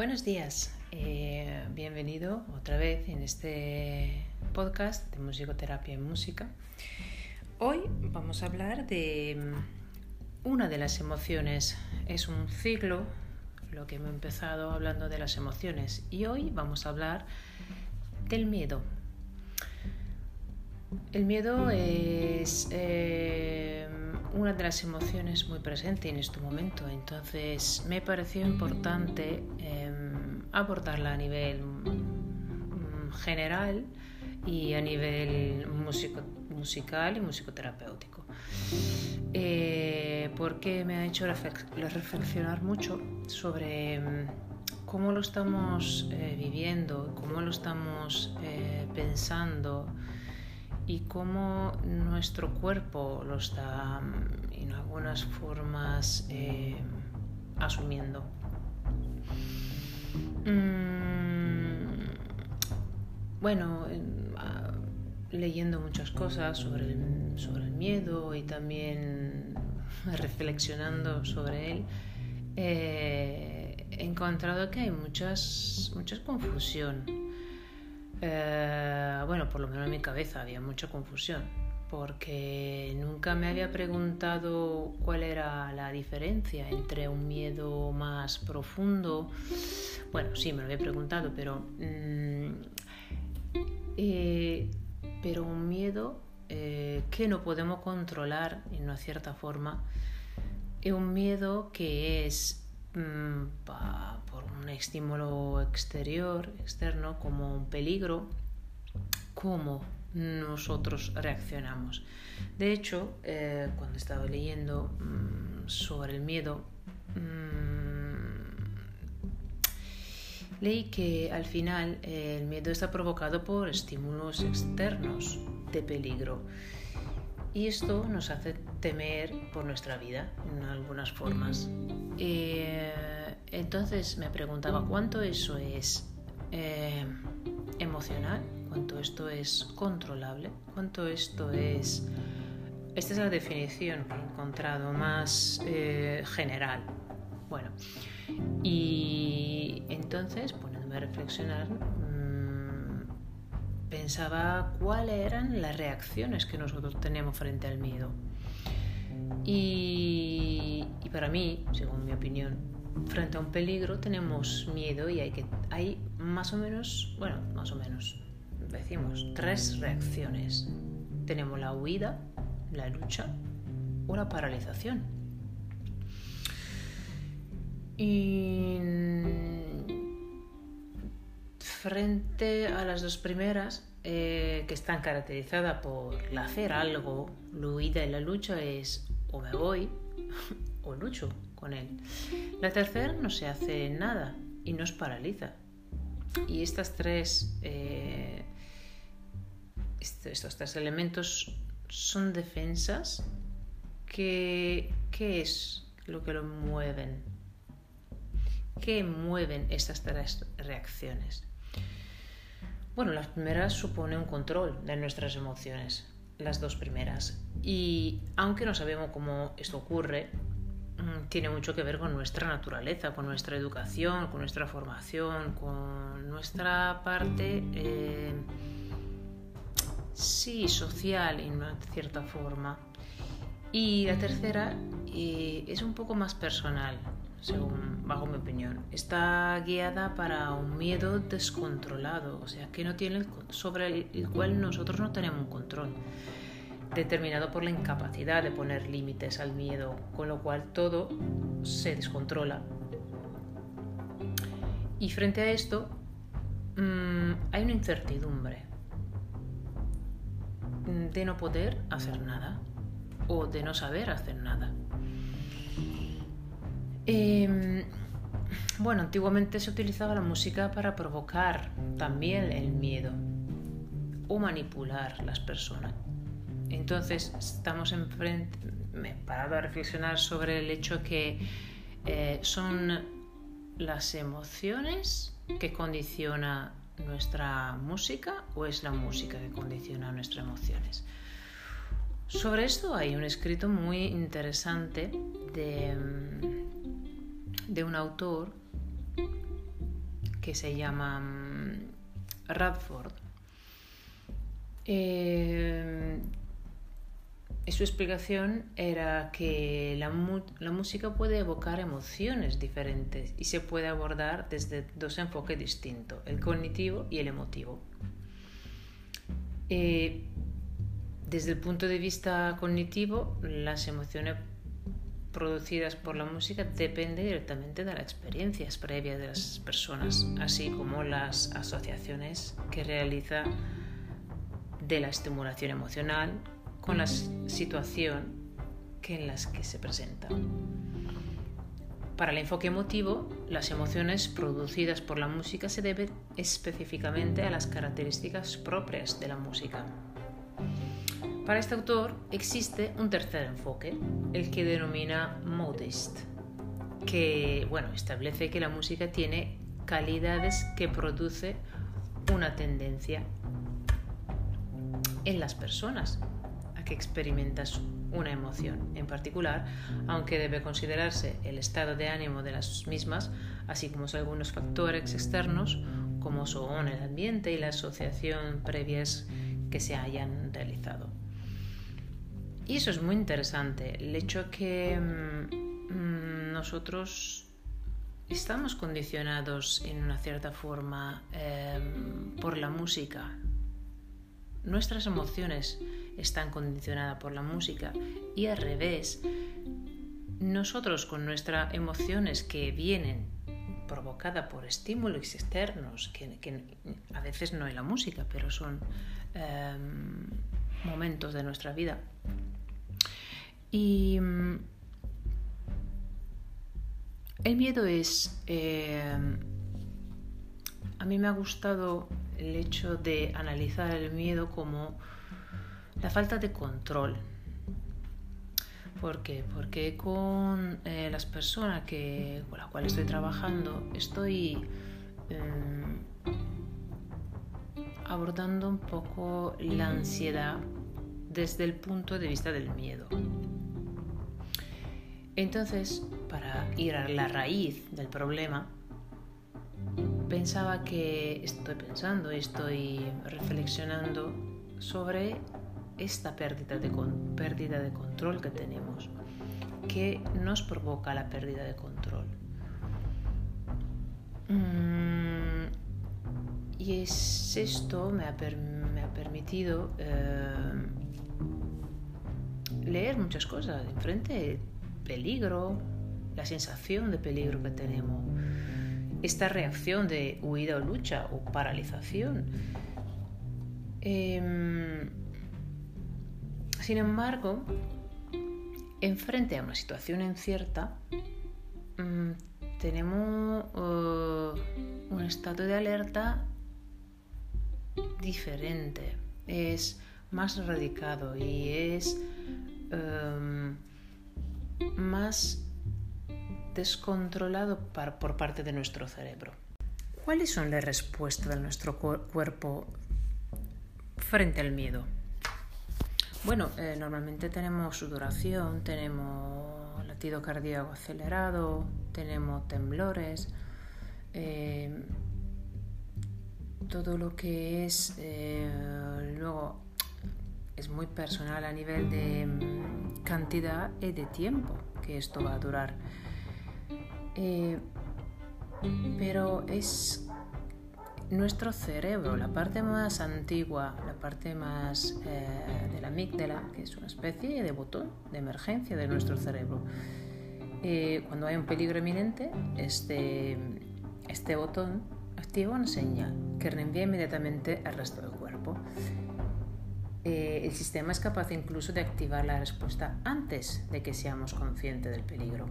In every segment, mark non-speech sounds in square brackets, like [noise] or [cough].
Buenos días, eh, bienvenido otra vez en este podcast de musicoterapia y música. Hoy vamos a hablar de mm, una de las emociones. Es un ciclo, lo que hemos empezado hablando de las emociones y hoy vamos a hablar del miedo. El miedo es... Eh, una de las emociones muy presente en este momento, entonces me pareció importante em, abordarla a nivel mm, general y a nivel musical y musicoterapéutico. Eh, porque me ha hecho reflexionar mucho sobre em, cómo lo estamos eh, viviendo, cómo lo estamos eh, pensando y cómo nuestro cuerpo lo está mm, en algunas formas asumiendo. Mm, bueno, ah, leyendo muchas cosas sobre el, sobre el miedo y también [laughs] reflexionando sobre él, eh, he encontrado que hay muchas, mucha confusión. Eh, bueno, por lo menos en mi cabeza había mucha confusión, porque nunca me había preguntado cuál era la diferencia entre un miedo más profundo. Bueno, sí, me lo había preguntado, pero, mm, eh, pero un miedo eh, que no podemos controlar en una cierta forma, es un miedo que es mm, por un estímulo exterior, externo, como un peligro, cómo nosotros reaccionamos. De hecho, eh, cuando estaba leyendo mm, sobre el miedo, mm, leí que al final eh, el miedo está provocado por estímulos externos de peligro. Y esto nos hace temer por nuestra vida en algunas formas. Eh, entonces me preguntaba cuánto eso es emocional, cuánto esto es controlable, cuánto esto es... Esta es la definición que he encontrado más eh, general. Bueno, y entonces, poniéndome a reflexionar, mm, pensaba cuáles eran las reacciones que nosotros tenemos frente al miedo. Y, y para mí, según mi opinión, frente a un peligro tenemos miedo y hay que hay más o menos, bueno, más o menos decimos tres reacciones. Tenemos la huida, la lucha o la paralización. Y frente a las dos primeras, eh, que están caracterizadas por hacer algo, la huida y la lucha es o me voy [laughs] o lucho con él. La tercera no se hace nada y nos paraliza. Y estas tres, eh, estos tres elementos son defensas que, ¿qué es lo que lo mueven? ¿Qué mueven estas tres reacciones? Bueno, las primeras supone un control de nuestras emociones, las dos primeras. Y aunque no sabemos cómo esto ocurre, Mm, tiene mucho que ver con nuestra naturaleza, con nuestra educación, con nuestra formación, con nuestra parte, eh, sí, social en una cierta forma. Y la tercera eh, es un poco más personal, según bajo mi opinión. Está guiada para un miedo descontrolado, o sea, que no tiene sobre el cual nosotros no tenemos control determinado por la incapacidad de poner límites al miedo, con lo cual todo se descontrola. Y frente a esto mm, hay una incertidumbre de no poder hacer nada o de no saber hacer nada. Em, bueno, antiguamente se utilizaba la música para provocar también el miedo o manipular las personas. Entonces, estamos enfrente, me he parado a reflexionar sobre el hecho que eh, son las emociones que condiciona nuestra música o es la música que condiciona nuestras emociones. Sobre esto hay un escrito muy interesante de, de un autor que se llama mm, Radford. Eh, su explicación era que la, música puede evocar emociones diferentes y se puede abordar desde dos enfoques distintos, el cognitivo y el emotivo. Eh, desde el punto de vista cognitivo, las emociones producidas por la música dependen directamente de las experiencias previas de las personas, así como las asociaciones que realiza de la estimulación emocional con la situación que en las que se presenta. Para el enfoque emotivo, las emociones producidas por la música se deben específicamente a las características propias de la música. Para este autor existe un tercer enfoque, el que denomina modest, que bueno, establece que la música tiene calidades que produce una tendencia en las personas a que experimentas una emoción en particular, aunque debe considerarse el estado de ánimo de las mismas, así como algunos factores externos, como son el ambiente y la asociación previas que se hayan realizado. Y eso es muy interesante, el hecho que mm, nosotros estamos condicionados en una cierta forma em, por la música. Nuestras emociones están condicionadas por la música y al revés, nosotros con nuestras emociones que vienen provocadas por estímulos externos, que, a veces no es la música, pero son em, momentos de nuestra vida, y mm, el miedo es... Eh, a mí me ha gustado el hecho de analizar el miedo como la falta de control. ¿Por qué? Porque con eh, las personas que, con las cuales estoy trabajando estoy em, abordando un poco la ansiedad desde el punto de vista del miedo. Entonces, para ir a la raíz del problema, pensaba que estoy pensando, estoy reflexionando sobre esta pérdida de, pérdida de control que tenemos. ¿Qué nos provoca la pérdida de control? Mm, y es esto me ha, me ha permitido eh, leer muchas cosas. Enfrente peligro, la sensación de peligro que tenemos, esta reacción de huida o lucha o paralización. Em, sin embargo, enfrente a una situación incierta, mm, tenemos uh, un estado de alerta diferente, es más radicado y es em, más descontrolado por parte de nuestro cerebro. ¿Cuáles son las respuestas de nuestro cuerpo frente al miedo? Bueno, eh, normalmente tenemos sudoración, tenemos latido cardíaco acelerado, tenemos temblores, eh, todo lo que es eh, luego es muy personal a nivel de mm, cantidad y de tiempo que esto va a durar. Eh, pero es nuestro cerebro, la parte más antigua, la parte más eh, de la amígdala, que es una especie de botón de emergencia de nuestro cerebro. Eh, cuando hay un peligro eminente, este, este botón activa una señal que reenvía inmediatamente al resto del cuerpo. Eh, el sistema es capaz incluso de activar la respuesta antes de que seamos conscientes del peligro.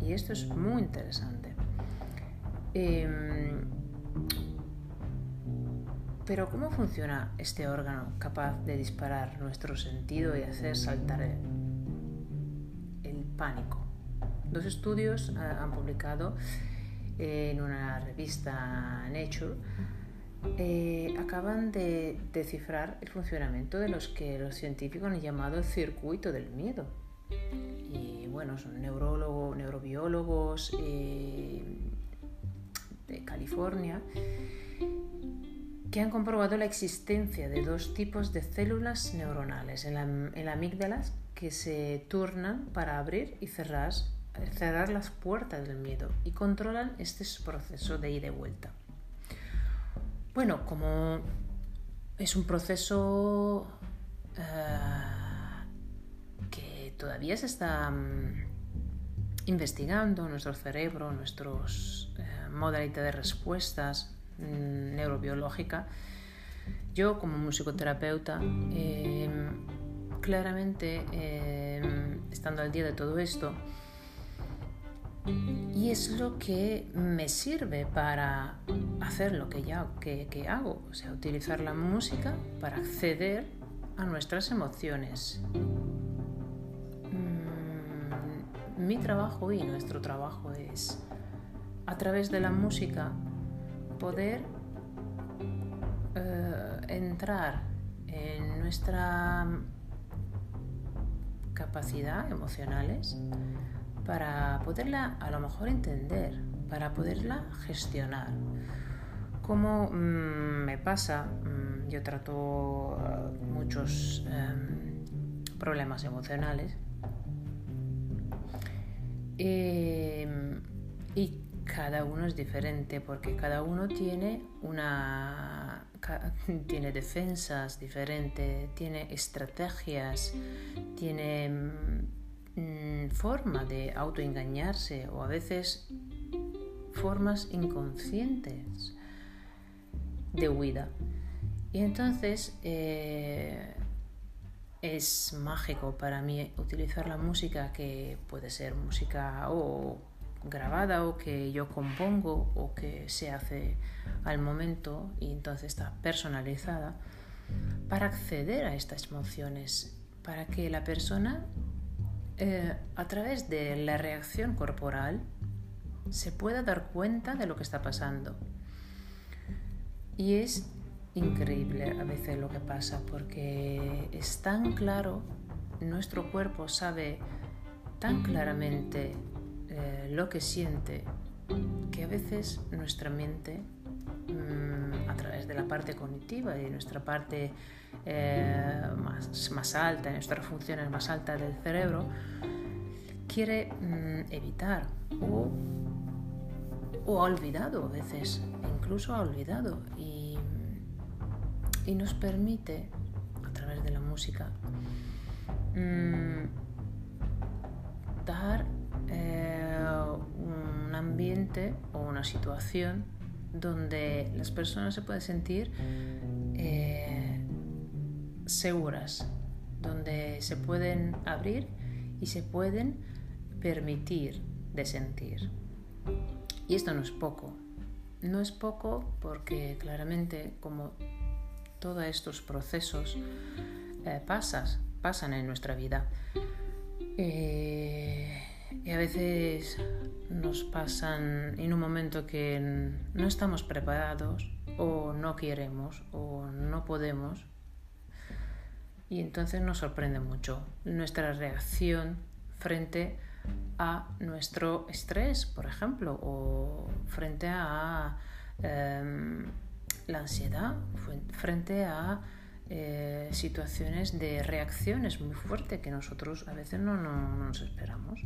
Y esto es muy interesante. Em, pero ¿cómo funciona este órgano capaz de disparar nuestro sentido y hacer saltar el, el pánico? Dos estudios eh, han publicado en una revista Nature eh, acaban de descifrar el funcionamiento de los que los científicos han llamado el circuito del miedo. Y bueno, son neurólogos, neurobiólogos eh, de California, que han comprobado la existencia de dos tipos de células neuronales en la, amígdala que se turnan para abrir y cerrar, cerrar las puertas del miedo y controlan este proceso de ida y vuelta. Bueno, como es un proceso eh, todavía se está mm, investigando nuestro cerebro, nuestras eh, de respuestas mm, neurobiológicas, yo como musicoterapeuta, em, claramente em, estando al día de todo esto, y es lo que me sirve para hacer lo que, ya, que hago, o sea, utilizar la música para acceder a nuestras emociones. Mi trabajo y nuestro trabajo es, a través de la música, poder eh, entrar en nuestra capacidad emocionales para poderla a lo mejor entender, para poderla gestionar. Como mm, me pasa, mm, yo trato eh, muchos em, problemas emocionales em, y cada uno es diferente porque cada uno tiene una [laughs] tiene defensas diferentes, tiene estrategias, tiene mm, forma de autoengañarse o a veces formas inconscientes de huida. Y entonces eh, es mágico para mí utilizar la música que puede ser música o grabada o que yo compongo o que se hace al momento y entonces está personalizada para acceder a estas emociones, para que la persona eh, a través de la reacción corporal se pueda dar cuenta de lo que está pasando. Y es increíble a veces lo que pasa porque es tan claro, nuestro cuerpo sabe tan claramente eh, lo que siente que a veces nuestra mente mm, a través de la parte cognitiva y nuestra parte eh, más, más, alta, nuestras funciones más altas del cerebro, quiere mm, evitar o, o, ha olvidado a veces, incluso ha olvidado. Y, y nos permite a través de la música mm, dar eh, un ambiente o una situación donde las personas se pueden sentir eh, seguras, donde se pueden abrir y se pueden permitir de sentir. Y esto no es poco. No es poco porque claramente como todos estos procesos eh, pasan en nuestra vida. Y a veces nos pasan en un momento que no estamos preparados o no queremos o no podemos. Y entonces nos sorprende mucho nuestra reacción frente a nuestro estrés, por ejemplo, o frente a em, la ansiedad, frente a eh, situaciones de reacciones muy fuertes que nosotros a veces no nos esperamos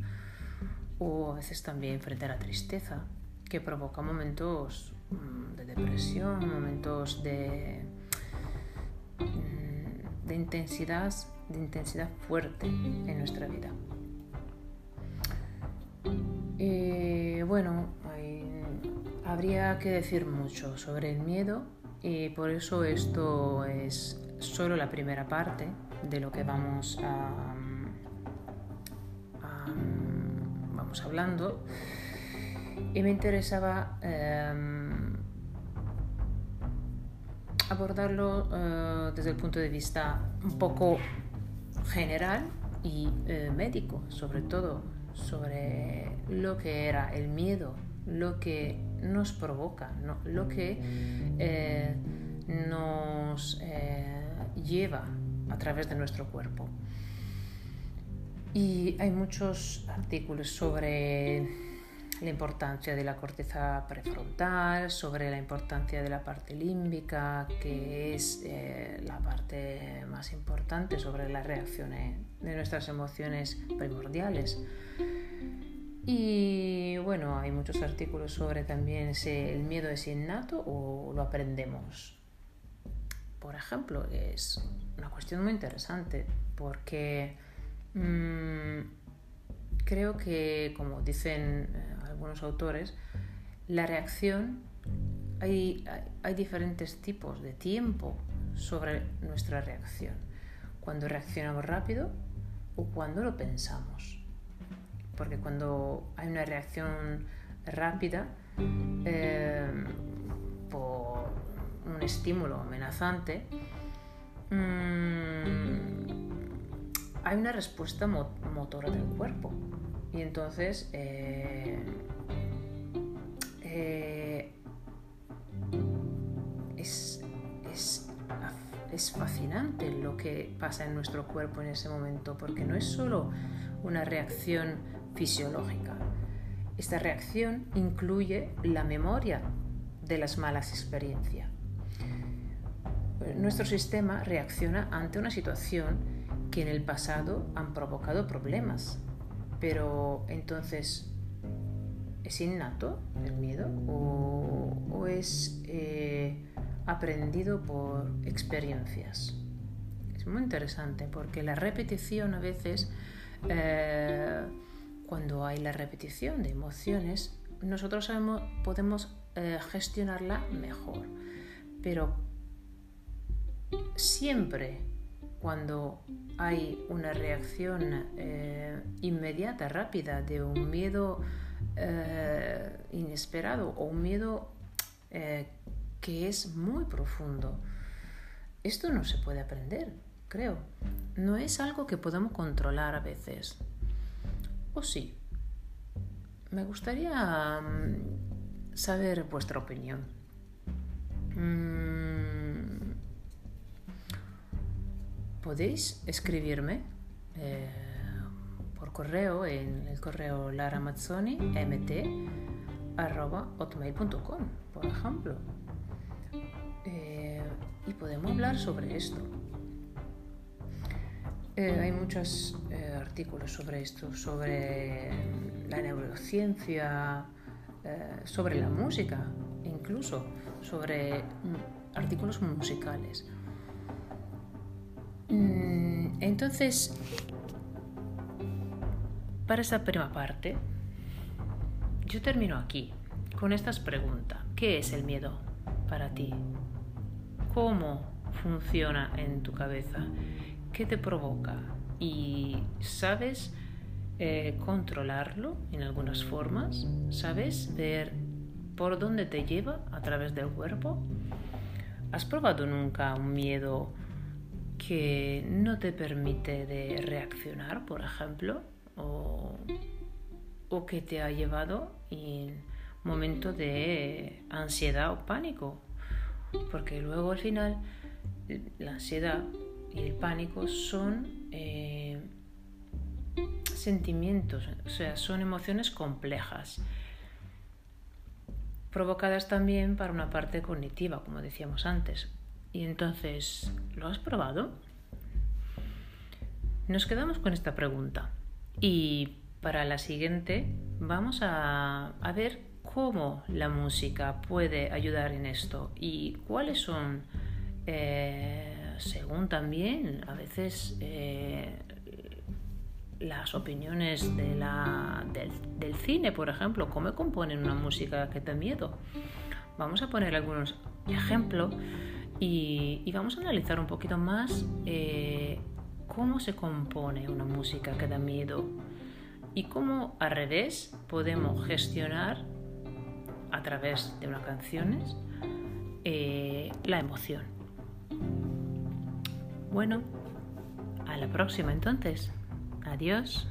o a veces también frente a la tristeza, que provoca momentos mm, de depresión, momentos de, mm, de, intensidad, de intensidad fuerte en nuestra vida. Y bueno, habría que decir mucho sobre el miedo y por eso esto es solo la primera parte de lo que vamos a hablando. Y me interesaba em, abordarlo eh, desde el punto de vista un poco general y eh, médico, sobre todo sobre lo que era el miedo, lo que nos provoca, lo que eh, lleva a través de nuestro cuerpo. Y hay muchos artículos sobre la importancia de la corteza prefrontal, sobre la importancia de la parte límbica, que es eh, la parte más importante sobre las reacciones de nuestras emociones primordiales. Y bueno, hay muchos artículos sobre también si el miedo es innato o lo aprendemos. Por ejemplo, es una cuestión muy interesante porque mm, creo que, como dicen eh, algunos autores, la reacción, hay, hay, diferentes tipos de tiempo sobre nuestra reacción. Cuando reaccionamos rápido o cuando lo pensamos. Porque cuando hay una reacción rápida eh, estímulo amenazante, mm, hay una respuesta motora del cuerpo. Y entonces eh, eh, es, es, fascinante lo que pasa en nuestro cuerpo en ese momento, porque no es solo una reacción fisiológica. Esta reacción incluye la memoria de las malas experiencias. Nuestro sistema reacciona ante una situación que en el pasado han provocado problemas, pero entonces ¿Es innato el miedo o, es eh, aprendido por experiencias? Es muy interesante porque la repetición a veces, eh, cuando hay la repetición de emociones, nosotros podemos eh, gestionarla mejor. Pero siempre cuando hay una reacción inmediata, rápida de un miedo eh, inesperado o un miedo eh, que es muy profundo. Esto no se puede aprender, creo. No es algo que podamos controlar a veces. ¿O sí? Me gustaría mm, saber vuestra opinión. Mm, ¿Podéis escribirme? Eh, correo en el correo laramazzoni.mt.hotmail.com, por ejemplo. Eh, y podemos hablar sobre esto. Eh, hay muchos artículos sobre esto, sobre la neurociencia, sobre la música, incluso sobre artículos musicales. Mm, entonces, para esta primera parte, yo termino aquí con estas preguntas. ¿Qué es el miedo para ti? ¿Cómo funciona en tu cabeza? ¿Qué te provoca? ¿Y sabes eh, controlarlo en algunas formas? ¿Sabes ver por dónde te lleva a través del cuerpo? ¿Has probado nunca un miedo que no te permite de reaccionar, por ejemplo? o, que te ha llevado en momento de ansiedad o pánico. Porque luego al final la ansiedad y el pánico son eh, sentimientos, o sea, son emociones complejas, provocadas también para una parte cognitiva, como decíamos antes. Y entonces, ¿lo has probado? Nos quedamos con esta pregunta. Y para la siguiente vamos a, ver cómo la música puede ayudar en esto y cuáles son, eh, según también a veces eh, las opiniones de la, del, cine, por ejemplo, cómo componen una música que da miedo. Vamos a poner algunos ejemplos y, vamos a analizar un poquito más eh, cómo se compone una música que da miedo y cómo al revés podemos gestionar a través de unas canciones eh, la emoción. Bueno, a la próxima entonces. Adiós.